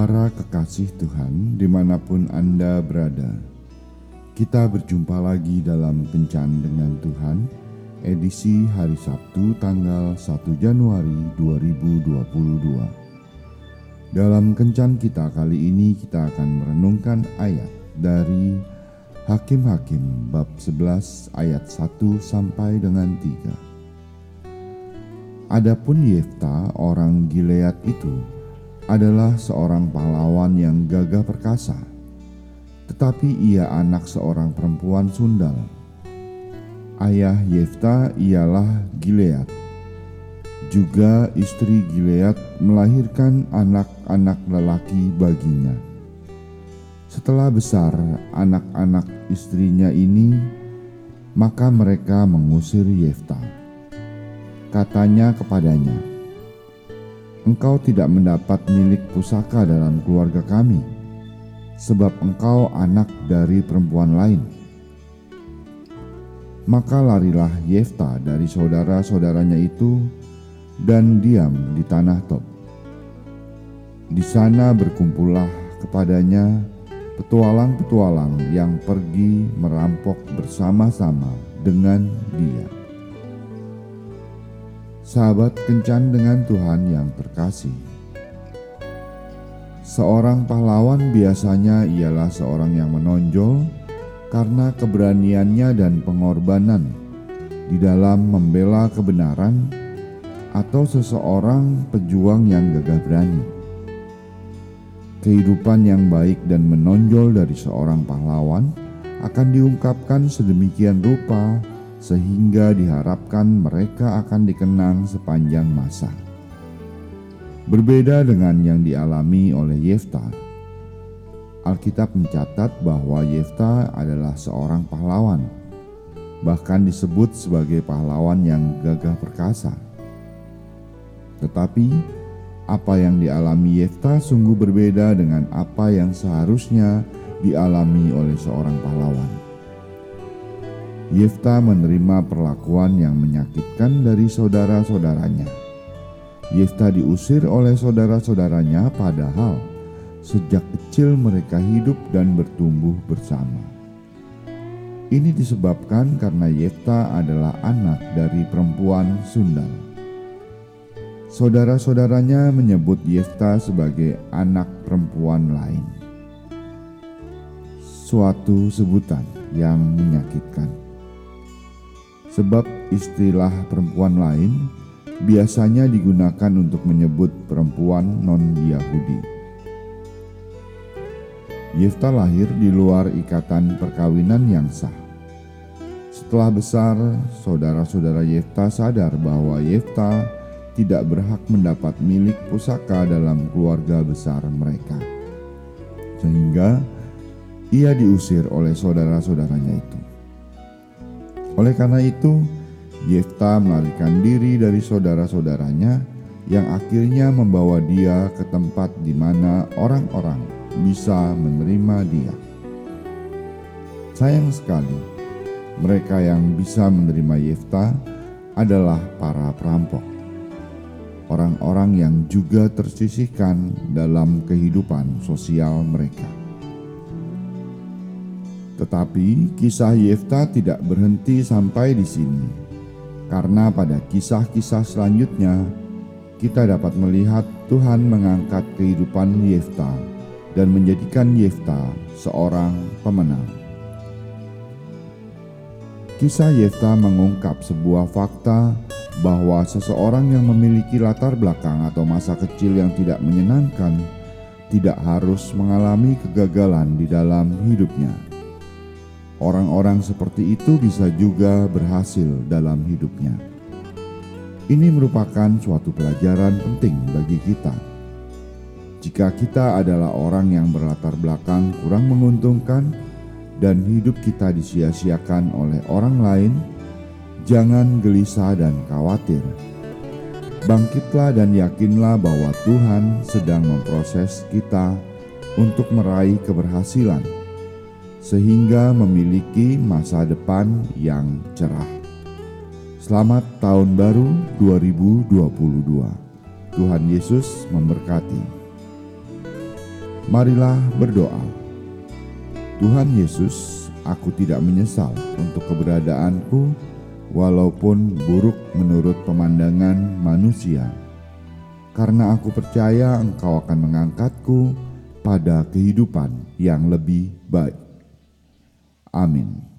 Para kekasih Tuhan, di mana pun Anda berada, kita berjumpa lagi dalam Kencan dengan Tuhan, edisi hari Sabtu tanggal 1 Januari 2022. Dalam Kencan kita kali ini kita akan merenungkan ayat dari Hakim-Hakim bab 11 ayat 1 sampai dengan 3. Adapun Yefta orang Gilead itu adalah seorang pahlawan yang gagah perkasa, tetapi ia anak seorang perempuan sundal. Ayah Yefta ialah Gilead. Juga istri Gilead melahirkan anak-anak lelaki baginya. Setelah besar anak-anak istrinya ini, maka mereka mengusir Yefta. Katanya kepadanya, engkau tidak mendapat milik pusaka dalam keluarga kami, sebab engkau anak dari perempuan lain. Maka larilah Yefta dari saudara-saudaranya itu dan diam di tanah Tob. Di sana berkumpullah kepadanya petualang-petualang yang pergi merampok bersama-sama dengan dia sahabat kencan dengan Tuhan yang terkasih. Seorang pahlawan biasanya ialah seorang yang menonjol karena keberaniannya dan pengorbanan di dalam membela kebenaran atau seseorang pejuang yang gagah berani. Kehidupan yang baik dan menonjol dari seorang pahlawan akan diungkapkan sedemikian rupa sehingga diharapkan mereka akan dikenang sepanjang masa. Berbeda dengan yang dialami oleh Yefta, Alkitab mencatat bahwa Yefta adalah seorang pahlawan, bahkan disebut sebagai pahlawan yang gagah perkasa. Tetapi, apa yang dialami Yefta sungguh berbeda dengan apa yang seharusnya dialami oleh seorang pahlawan. Yefta menerima perlakuan yang menyakitkan dari saudara-saudaranya. Yefta diusir oleh saudara-saudaranya padahal sejak kecil mereka hidup dan bertumbuh bersama. Ini disebabkan karena Yefta adalah anak dari perempuan Sundal. Saudara-saudaranya menyebut Yefta sebagai anak perempuan lain. Suatu sebutan yang menyakitkan sebab istilah perempuan lain biasanya digunakan untuk menyebut perempuan non-Yahudi. Yefta lahir di luar ikatan perkawinan yang sah. Setelah besar, saudara-saudara Yefta sadar bahwa Yefta tidak berhak mendapat milik pusaka dalam keluarga besar mereka. Sehingga ia diusir oleh saudara-saudaranya itu. Oleh karena itu, Yefta melarikan diri dari saudara-saudaranya yang akhirnya membawa dia ke tempat di mana orang-orang bisa menerima dia. Sayang sekali, mereka yang bisa menerima Yefta adalah para perampok. Orang-orang yang juga tersisihkan dalam kehidupan sosial mereka. Tetapi kisah Yefta tidak berhenti sampai di sini, karena pada kisah-kisah selanjutnya kita dapat melihat Tuhan mengangkat kehidupan Yefta dan menjadikan Yefta seorang pemenang. Kisah Yefta mengungkap sebuah fakta bahwa seseorang yang memiliki latar belakang atau masa kecil yang tidak menyenangkan tidak harus mengalami kegagalan di dalam hidupnya. Orang-orang seperti itu bisa juga berhasil dalam hidupnya. Ini merupakan suatu pelajaran penting bagi kita. Jika kita adalah orang yang berlatar belakang kurang menguntungkan dan hidup kita disia-siakan oleh orang lain, jangan gelisah dan khawatir. Bangkitlah dan yakinlah bahwa Tuhan sedang memproses kita untuk meraih keberhasilan sehingga memiliki masa depan yang cerah. Selamat tahun baru 2022. Tuhan Yesus memberkati. Marilah berdoa. Tuhan Yesus, aku tidak menyesal untuk keberadaanku walaupun buruk menurut pemandangan manusia. Karena aku percaya Engkau akan mengangkatku pada kehidupan yang lebih baik. Amin.